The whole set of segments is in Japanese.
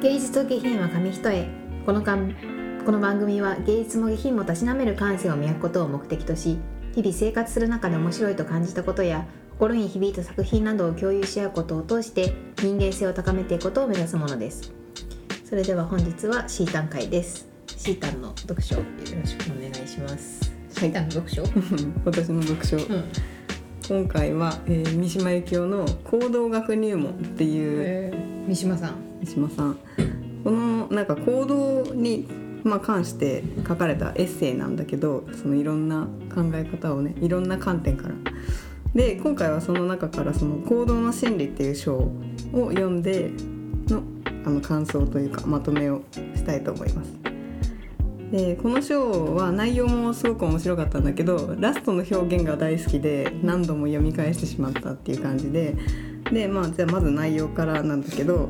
芸術と下品は紙一重。このかんこの番組は芸術も下品もたしなめる感性を磨くことを目的とし日々生活する中で面白いと感じたことや心に響いた作品などを共有し合うことを通して人間性を高めていくことを目指すものです。それでは本日はシータン会です。シータンの読書よろしくお願いします。シータンの読書、私の読書、うん。今回は、えー三島由紀夫の「行動学入門」っていうえー。三島さん。三島さんこのなんか行動に、まあ、関して書かれたエッセイなんだけどそのいろんな考え方をねいろんな観点からで今回はその中からその「行動の心理」っていう章を読んでのあの感想というかまとめをしたいと思います。でこの章は内容もすごく面白かったんだけどラストの表現が大好きで何度も読み返してしまったっていう感じででまあじゃあまず内容からなんだけど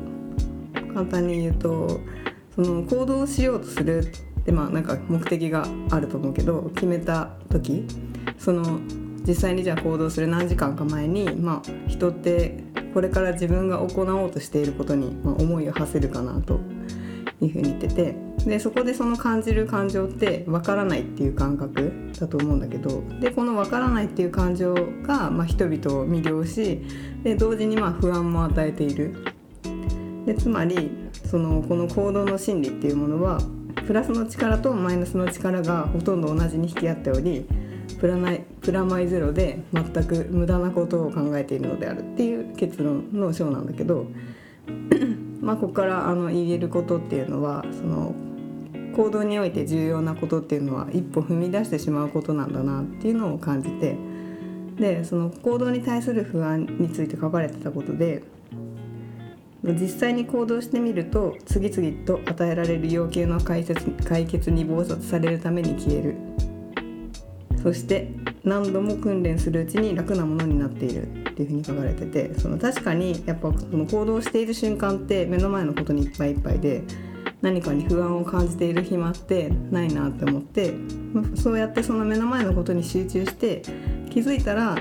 簡単に言うとその行動しようとするってまあなんか目的があると思うけど決めた時その実際にじゃあ行動する何時間か前にまあ人ってこれから自分が行おうとしていることに、まあ、思いを馳せるかなというふうに言っててでそこでその感じる感情って分からないっていう感覚だと思うんだけどでこの分からないっていう感情が、まあ、人々を魅了しで同時にまあ不安も与えている。でつまりそのこの行動の心理っていうものはプラスの力とマイナスの力がほとんど同じに引き合っておりプラナイプラマイゼロで全く無駄なことを考えているのであるっていう結論の章なんだけど まあここからあの言えることっていうのはその行動において重要なことっていうのは一歩踏み出してしまうことなんだなっていうのを感じてでその行動に対する不安について書かれてたことで実際に行動してみると次々と与えられる要求の解説解決に忙殺されるために消える。そして何度も訓練するうちに楽なものになっているっていうふうに書かれててその確かにやっぱその行動している瞬間って目の前のことにいっぱいいっぱいで何かに不安を感じている暇ってないなって思ってそうやってその目の前のことに集中して気づいたら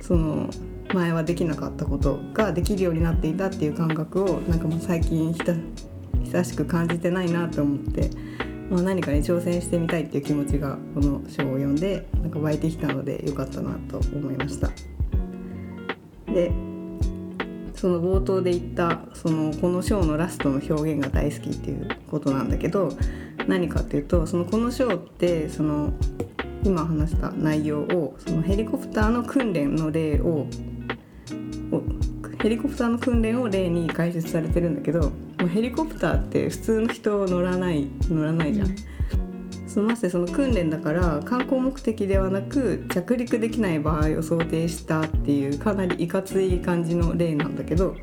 その前はできなかったことができるようになっていたっていう感覚をなんかもう最近久しく感じてないなと思って、まあ、何かに挑戦してみたいっていう気持ちがこの章を読んでなんか湧いてきたのでよかったなと思いました。でその冒頭で言ったそのこの章のラストの表現が大好きっていうことなんだけど何かっていうとそのこの章ってその今話した内容をそのヘリコプターの訓練の例ををヘリコプターの訓練を例に解説されてるんだけどもうヘリコプターって普通の人乗らない乗らないじゃん。そのましてその訓練だから観光目的ではなく着陸できない場合を想定したっていうかなりいかつい感じの例なんだけど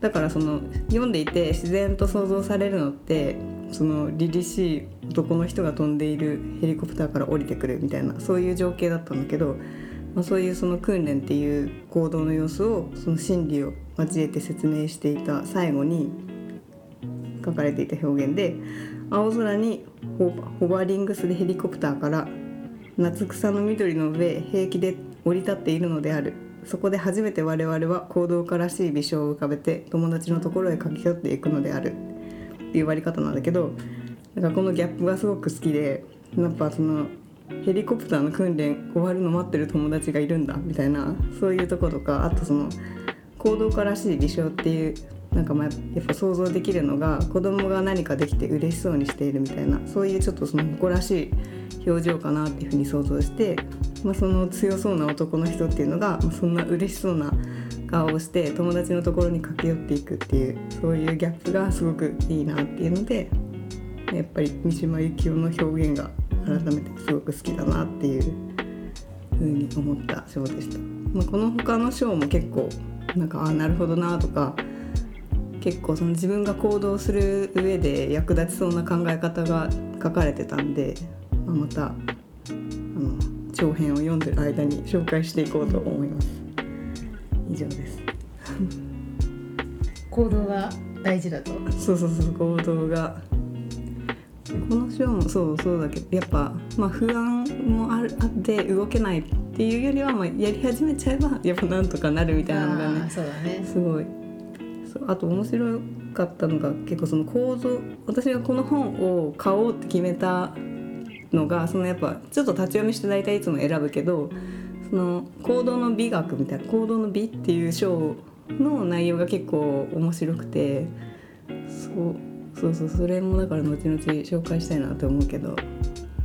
だからその読んでいて自然と想像されるのってその凛々しい男の人が飛んでいるヘリコプターから降りてくるみたいなそういう情景だったんだけど、まあ、そういうその訓練っていう行動の様子をその心理を交えて説明していた最後に書かれていた表現で青空にホホバリングするヘリコプターから夏草の緑の上平気で降り立っているのである。そこで初めて我々は行動家らしい微笑を浮かべて友達のところへ駆け寄っていくのである。っていう終わり方なんだけどなんかこのギャップがすごく好きでやっぱそのヘリコプターの訓練終わるの待ってる友達がいるんだみたいなそういうとことかあとその行動家らしい微笑っていうなんかまあやっぱ想像できるのが子供が何かできて嬉しそうにしているみたいなそういうちょっとその誇らしい表情かなっていうふうに想像して、まあ、その強そうな男の人っていうのが、まあ、そんな嬉しそうな顔をして友達のところに駆け寄っていくっていうそういうギャップがすごくいいなっていうのでやっぱり三島由紀夫の表現が改めてすごく好きだなっていうふうに思った章でした。まあ、この他の章も結構なんかあなるほどなとか結構その自分が行動する上で役立ちそうな考え方が書かれてたんで、まあ、またあの長編を読んでる間に紹介していこうと思います。以上です。行動が大事だとそうそうそう行動がこの章もそうそうだけどやっぱ、まあ、不安もあるあって動けないっていうよりは、まあ、やり始めちゃえばやっぱなんとかなるみたいなのがねそうだね。すごい。そうあと面白かったのが結構その構造私がこの本を買おうって決めたのがそのやっぱちょっと立ち読みして大体いつも選ぶけどその行動の美学みたいな行動の美っていう章の内容が結構面白くてそう。そうそうそれもだから後々紹介したいなと思うけど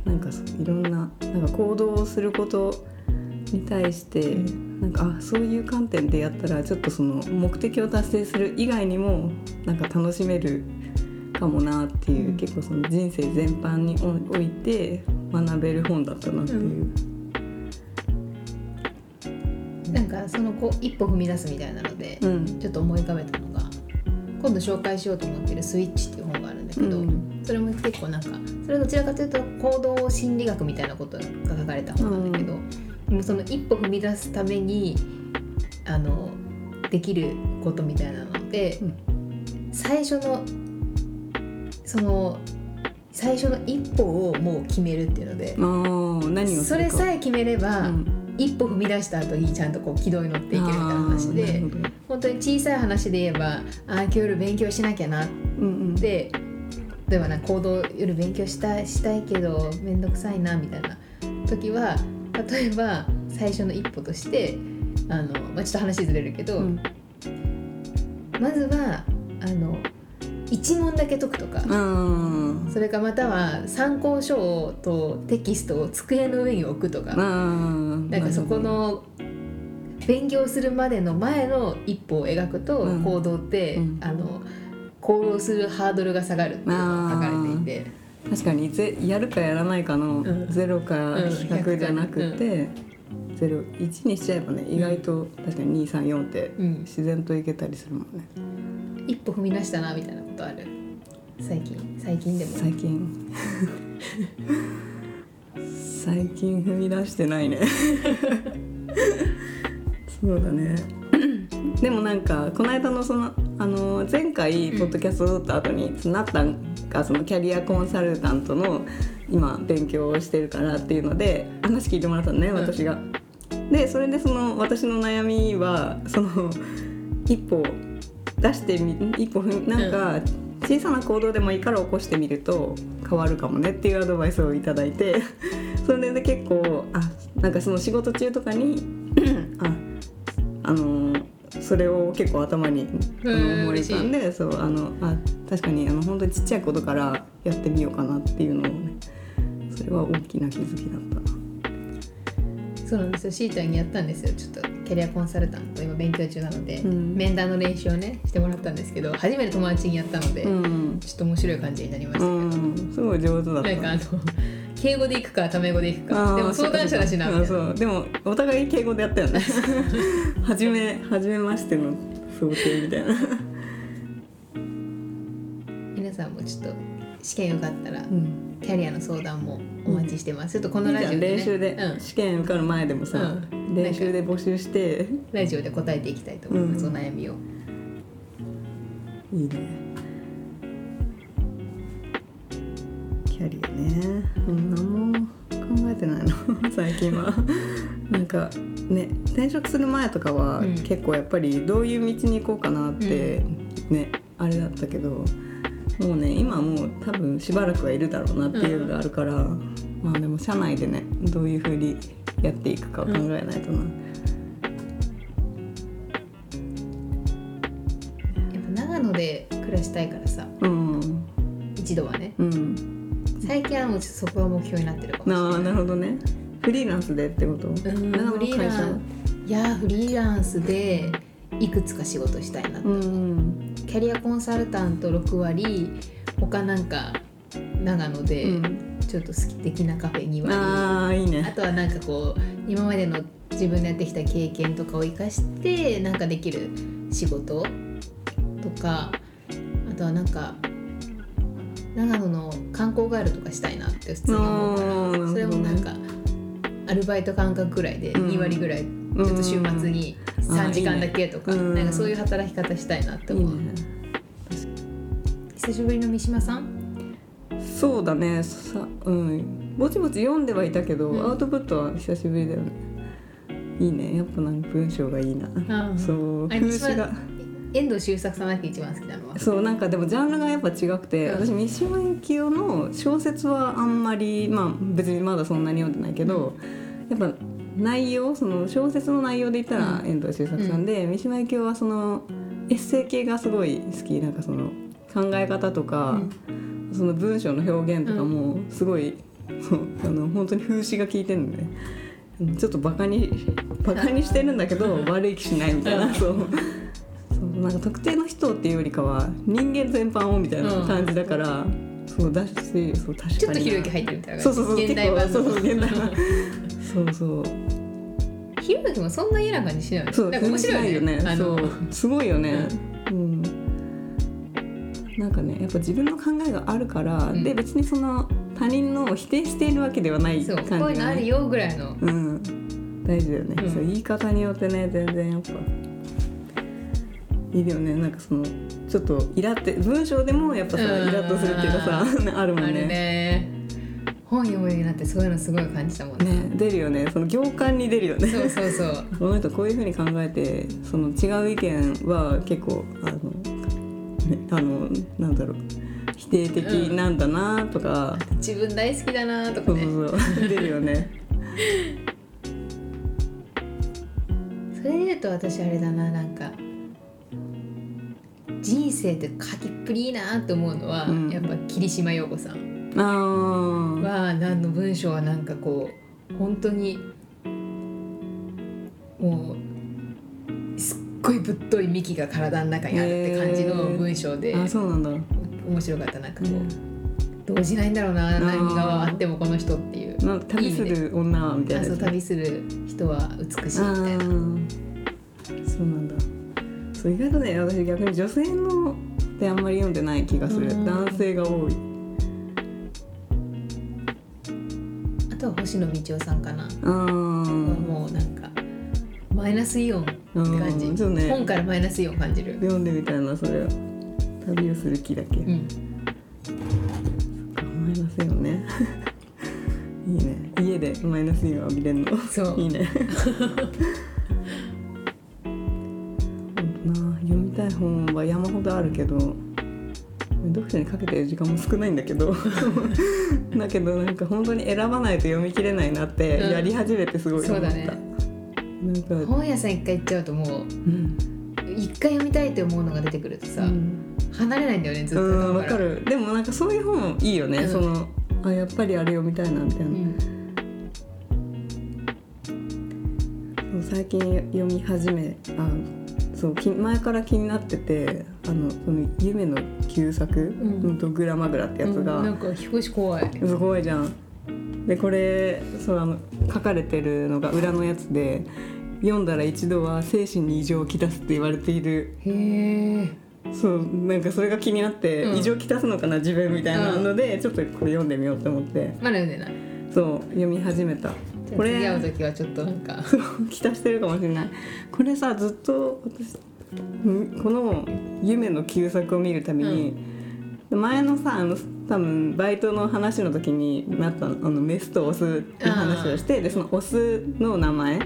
なんかいろんななんか行動をすることに対してなんかあそういう観点でやったらちょっとその目的を達成する以外にもなんか楽しめるかもなっていう、うん。結構その人生全般において学べる本だったなっていう。なんかそのこう一歩踏み出すみたいなので、うん。ちょっと思い浮かべたのが今度紹介しようと思ってる「スイッチ」っていう本があるんだけど、うん。それも結構なんかそれどちらかというと行動心理学みたいなことが書かれた本なんだけど、でもその一歩踏み出すためにあのできることみたいなので、うん。最初のその最初の一歩をもう決めるっていうのでそれさえ決めれば、うん一歩踏み出した後にちゃんとこう軌道に乗っていけるみたいな話で本当に小さい話で言えばあー今日夜勉強しなきゃなっうんうん。て例えばな行動夜勉強したいしたいけど面倒くさいなみたいな時は例えば最初の一歩としてあの、まあ、ちょっと話ずれるけど、うん。まずはあの1問だけ解くとか。あそれかまたは参考書とテキストを机の上に置くとか。なんかそこの勉強するまでの前の一歩を描くとうん。行動って、うん。あの行動するハードルが下がるっていうのが書かれていて。確かにぜやるかやらないかのうん。0かうん100じゃなくて、01にしちゃえばね意外と確かに234ってうん。自然といけたりするもんね。一歩踏み出したなみたいなことある。最近。最近でも。最近。最近踏み出してないね。そうだね。でもなんかこの間のそのあの前回ポッドキャストを撮った後に、そのなったんがそのキャリアコンサルタントの今勉強をしてるからっていうので話聞いてもらったのね私が。でそれでその私の悩みはその一歩出してみ一歩踏みなんか小さな行動でもいいから起こしてみると変わるかもねっていうアドバイスをいただいて それで結構あなんかその仕事中とかに ああのそれを結構頭に思い浮かんでそうあのあ確かにあの本当にちっちゃいことからやってみようかなっていうのをねそれは大きな気づきだったな。そうなんですよ。しーちゃんにやったんですよ。ちょっとキャリアコンサルタント。今勉強中なので、うん。面談の練習をねしてもらったんですけど初めて友達にやったので、うん、ちょっと面白い感じになりましたけど、うん、すごい上手だった。なんかあの敬語で行くかタメ語で行くかでも相談者だしなそうでもお互い敬語でやったよね。はじめはじめましての想定みたいな、皆さんもちょっと試験受かったらうん、キャリアの相談もお待ちしてます、ちょっとこのラジオで、ね、練習で、うん、試験受かる前でもさ、うん。練習で募集して。ラジオで答えていきたいと思います、うん。お悩みを。いいね。キャリアね。うん何も考えてないの？最近は。なんかね転職する前とかは、うん。結構やっぱりどういう道に行こうかなって、ねあれだったけどもうね今はもう多分しばらくはいるだろうなっていうのがあるから、まあでも社内でねどういうふうにやっていくかを考えないとな、やっぱ長野で暮らしたいからさうん。一度はね。うん。最近はもうそこが目標になってるかもしれなない。あなるほどね。フリーランスでってこと？うん長野フリー会社ラン。いやーフリーランスでいくつか仕事したいなと、うん。キャリアコンサルタント6割他なんか長野でうん。ちょっと好き的なカフェ2割、ああいいあねとはなんかこう今までの自分でやってきた経験とかを生かしてなんかできる仕事とかあとはなんか長野の観光ガイドとかしたいなって普通に思うから。それもなんかアルバイト感覚ぐらいでうん2割ぐらいちょっと週末に3時間だけとかねうん。なんかそういう働き方したいなって思う。ね。久しぶりの三島さん？そうだね。さうん。ぼちぼち読んではいたけど、うん。アウトプットは久しぶりだよね。いいね。やっぱなんか文章がいいな。そう。風刺が。い遠藤周作さんだけ一番好きなのは。そうなんかでもジャンルがやっぱ違くて、うん。私三島由紀夫の小説はあんまりまあ別にまだそんなに読んでないけど、やっぱ内容その小説の内容で言ったらうん。遠藤周作さんで、三島由紀夫はそのエッセイ系がすごい好き。なんかその考え方とか、その文章の表現とかもすごい、あの本当に風刺が効いてるのね。うんちょっとバカにバカにしてるんだけど悪い気しないみたいな、そう。そうなんか特定の人っていうよりかは人間全般をみたいな感じだから、そうだしそう確かにちょっとひろゆき入ってるみたいなそうそうそう現代版そうそう現代版。そうそう。ひろゆきもそんな嫌な感じしないよね。そうなんか面白いよね。そうすごいよね。うん、なんかねやっぱ自分の考えがあるから、うん。で別にその他人のを否定しているわけではないそう感じが、ね、こういうのあるよぐらいの。うん。大事だよね、うん。そう言い方によってね全然やっぱいいよね。なんかそのちょっとイラって文章でもやっぱさうんイラッとするっていうかさ あるもんね。ね。本読むようになってそういうのすごい感じたもんね。ね出るよね。その行間に出るよね。そうそうそう。この人こういうふうに考えてその違う意見は結構あの,、ね、あのなんだろう。否定的なんだなとか、自分大好きだなとかね。そうそうそう。出るよね。それで言うと私あれだななんか人生って書きっぷりいいなって思うのは、うん。やっぱ桐島洋子さん。は何の文章はなんかこう本当にもうすっごいぶっとい幹が体の中にあるって感じの文章であそうなんだ。面白かったなん。かこう動じないんだろうな何があってもこの人っていう。旅する女はみたいあそうな。旅する人は美しいみたいな。そう意外とね私逆に女性のってあんまり読んでない気がする。うん。男性が多い。あとは星野道夫さんかな。もうなんかマイナスイオンって感じ、ね。本からマイナスイオン感じる。読んでみたいなそれ。は旅をする気だっけ。うん。マイナスイオンね。いいね。家でマイナスイオン浴びれんの。そう。いいね 本は山ほどあるけど読書にかけてる時間も少ないんだけど だけどなんか本当に選ばないと読み切れないなってうん。やり始めてすごい思った、そうだね。なんか本屋さん一回行っちゃうともううん。一回読みたいって思うのが出てくるとさ、うん。離れないんだよねずっと。わかる。でもなんかそういう本いいよね、うん。そのあやっぱりあれ読みたいなみたいな、うん。最近読み始めあそうき前から気になっててあのその夢の旧作、んうん、とグラマグラってやつが、うんなんか表紙怖い。すごいじゃん。でこれそうあの書かれてるのが裏のやつで読んだら一度は精神に異常をきたすって言われている。へえそうなんかそれが気になって、うん。異常きたすのかな自分みたいなので、ちょっとこれ読んでみようと思って。まだ読んでない。そう読み始めた。これ次会う時はちょっとなんか 期待してるかもしれない。これさずっと私んこの夢の旧作を見るたびに、前のさあの多分バイトの話の時になったのあのメスとオスの話をしてでそのオスの名前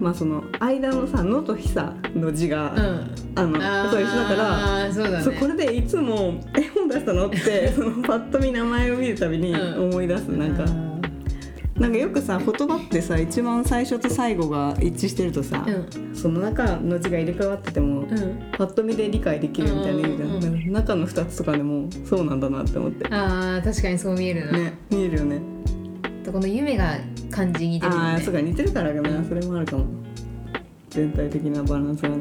まあその間のさ「の」と「ひさ」の字が、うん。あのそう一緒だから。そうだね。そうこれでいつも「え本出したの?」って そのパッと見名前を見るたびにうん。思い出す、なんか。あなんかよくさ言葉ってさ一番最初と最後が一致してるとさ、ーその中の字が入れ替わってても、うん。うんパッと見で理解できるみたいな意味じゃんうん中の2つとかでもそうなんだなって思って。あー確かにそう見えるな、ね見えるよね。とこの夢が漢字似てるよね。ああそうか似てるからかなそれもあるかも。全体的なバランスがね。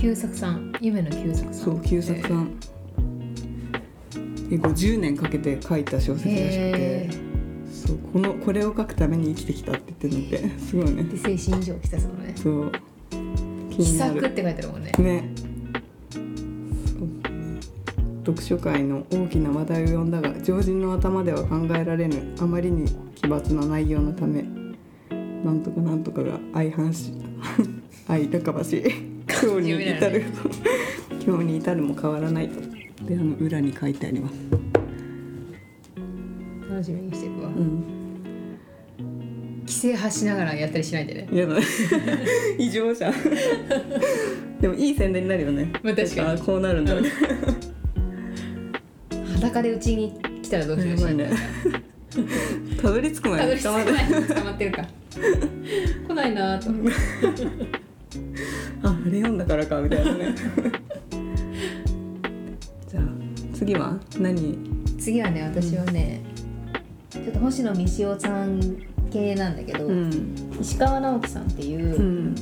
旧作さん。夢の旧作さんそう旧作さん結構10年かけて書いた小説らしくてへそうこのこれを書くために生きてきたって言ってるのって すごいね。で精神異常をきたすのね。そう。気奇になる作って書いてあるもんね。ね。読書会の大きな話題を呼んだが常人の頭では考えられぬあまりに奇抜な内容のためなんとかなんとかが相反し 相高橋今日に至る今日に至るも変わらないとであの裏に書いてあります、楽しみにしていくわ、うん、奇声発しながらやったりしないでね。嫌だね異常じゃんでもいい宣伝になるよね。まあ確かに。あこうなるんだ。ね裸でうちに来たらどうしよう。やばいね。たどり着くまで捕まってるか。来ないなと思って。ああれ読んだからかみたいなね次は？何？次はね私はね、ちょっと星野道夫さん系なんだけど、うん。石川直樹さんっていう、うん。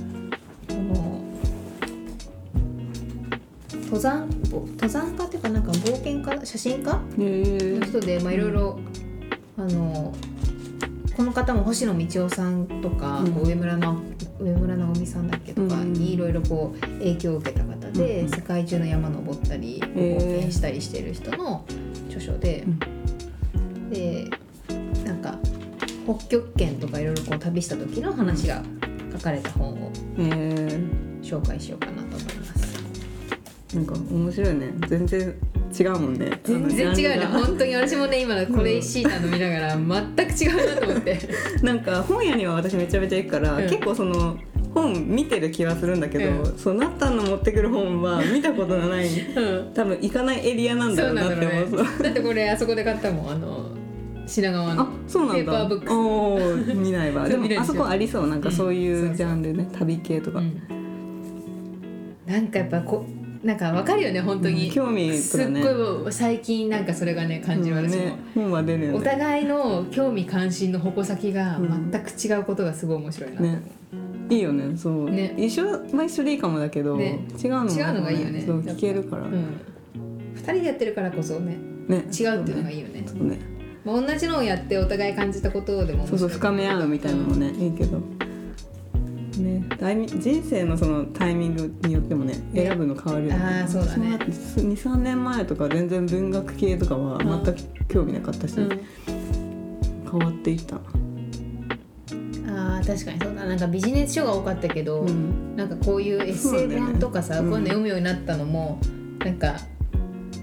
あの登山登山家っていうかなんか冒険家写真家の人でまあいろいろあのこの方も星野道夫さんとか、うん。こう上村の上村直美さんだっけとかうん。にいろいろこう影響を受けた方で、うん世界中の山登ったり冒険したりしてる人の著書で、でなんか北極圏とかいろいろこう旅した時の話が書かれた本を紹介しようかなと思います。なんか面白いね。全然違うもんね。全然違うね。本当に私もね今のこれシータの見ながら全く違うなと思って。なんか本屋には私めちゃめちゃ行くから、うん。結構その本見てる気はするんだけど、うそうなったんの持ってくる本は 見たことがないうん。多分行かないエリアなんだそうろうなってなんだろう思うね。だってこれあそこで買ったもんあの品川のあそうなんだ。ペーパーブックス。おー見ないわ。そうでもあそこありそう。なんかそういうんそうそう。うジャンルね、旅系とか、うん。なんかやっぱこなんかわかるよね本当に、うん興味すっごい最近なんかそれがね感じるうんね、本は出るよおね互いの興味関心の矛先がうん。全く違うことがすごい面白いなと思う、ねいいよね。そう、ね。一緒は一緒でいいかもだけど、ね。違うのも違うのがいいよね。そうやっぱ聞けるから、うん、2人でやってるからこそね。ね。違うっていうのがいいよね。そうね。まあ、同じのをやってお互い感じたことでもそうそう深め合うみたいなのもね、いいけど。ね。タイミ人生のそのタイミングによってもねね。選ぶの変わるよね。あーそうだね。23年前とか全然文学系とかは全く興味なかったし、うん。変わっていった確かに。そうだなんかビジネス書が多かったけど、うん。なんかこういうエッセイ本とかさ、ね。こういうの読むようになったのもなんか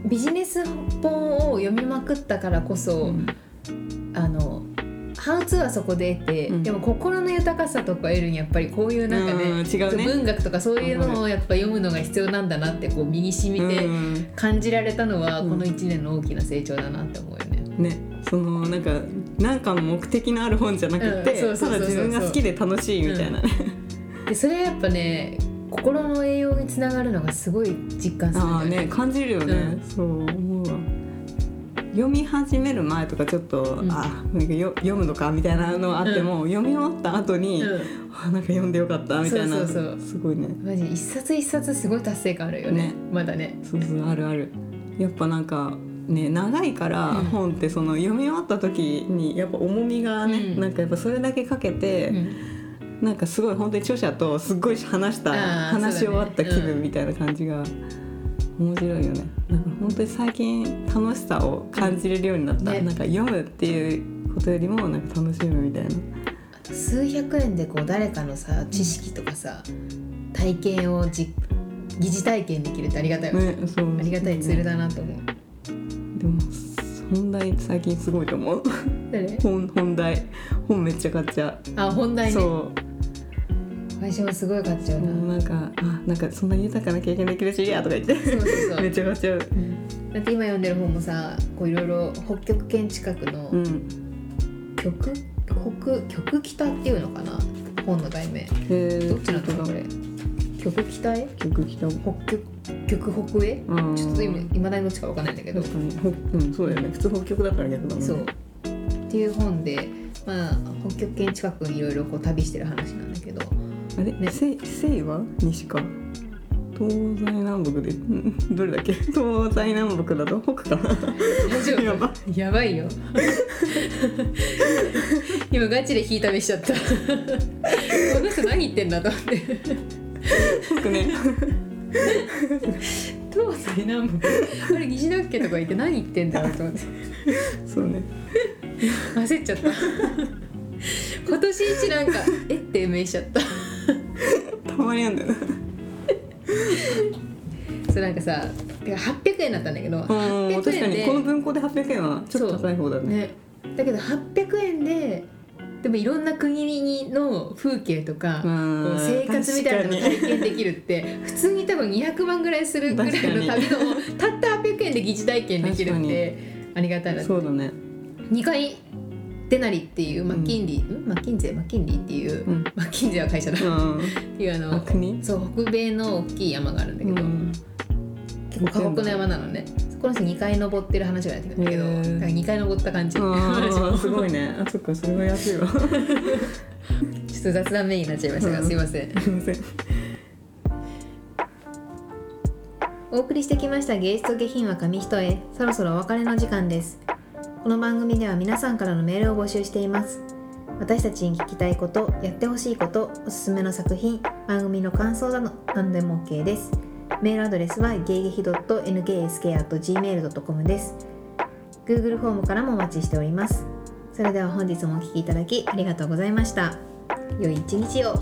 ビジネス本を読みまくったからこそ、うん。あのハウツーはそこで得て、うん。でも心の豊かさとか得るにやっぱりこういうなんかね,、うん違うね。文学とかそういうのをやっぱ読むのが必要なんだなってこう身に染みてうん。感じられたのはうん。この1年の大きな成長だなって思うよね。ねそのなんかなんかの目的のある本じゃなくうんて、ただ自分が好きで楽しいみたいな。ね、でそれはやっぱね心の栄養につながるのがすごい実感するよね。感じるよね、うん。そう思うわ。読み始める前とかちょっと、ん。あなんかよ読むのかみたいなのあっても、読み終わった後に、うん。あなんか読んでよかったみたいな。そうそうそう。すごいね。マジ一冊一冊すごい達成感あるよね。ね。まだね。そうそうあるある。やっぱなんかね長いからうん本ってその読み終わった時にやっぱ重みがね、うんなんかやっぱそれだけかけて、うんなんかすごい本当に著者とすっごい話した話し終わった気分みたいな感じが面白いよね。なんか本当に最近楽しさを感じれるようになった。ねなんか読むっていうことよりもなんか楽しむみたいな。数百円でこう誰かのさ知識とかさ体験をじ疑似体験できるってありがたいよねね。ありがたいツールだなと思うでも本題最近すごいと思う。誰？本本題本めっちゃ買っちゃう。あ本題ねそう。私もすごい買っちゃうなもうなんかあなんかそんな豊かな経験できるしいいやとか言ってそうそうそうめっちゃ買っちゃう。だって今読んでる本もさこういろいろ北極圏近くのうん。極北極北っていうのかな本の題名へえ。どっちなんだろうこれ極北へ曲来た。北極極北へ？うん。ちょっと今いまだにどっちかわかんないんだけど。確かにほうんそうだよね。普通北極だから逆だもんね。そう。っていう本で、まあ、北極圏近くにいろいろこう旅してる話なんだけど。あれ、ね。せ西は？西か。東西南北で。ん どれだっけ？東西南北だと？北かな？大丈夫。やば。やばいよ。今ガチで引いた目しちゃった。この人何言ってんだと思って北ね。東西南北これ西だっけとか言って何言ってんだろうと思って。そうね。焦っちゃった。今年一なんかえって目しちゃった。たまにあんだよね。そうなんかさてか800円だったんだけどうん800確か円でに。この文庫で800円はちょっと高い方だね。ね。だけど800円ででもいろんな国の風景とか、生活みたいなのが体験できるって普通に多分200万ぐらいするぐらいの旅のたった800円で疑似体験できるってありがたいなそうだね。2回デナリっていうマッキンリー、ん？マッキンゼマッキンリーっていう、うん。マッキンゼは会社だ、うん。っていうあのそう北米の大きい山があるんだけど、うん結構過酷な山なのね。そこの人2回登ってる話がやってくるんだけどだから2回登った感じ。すごいね。あそっかそれは安いわ。ちょっと雑談メインになっちゃいましたが、うん。すいません。すいません。お送りしてきました芸術と下品は紙一重。そろそろお別れの時間です。この番組では皆さんからのメールを募集しています。私たちに聞きたいことやってほしいことおすすめの作品番組の感想など何でも OK ですメールアドレスはゲイゲヒドット .nksk.gmail.com です。Google フォームからもお待ちしております。それでは本日もお聴きいただきありがとうございました。良い一日を。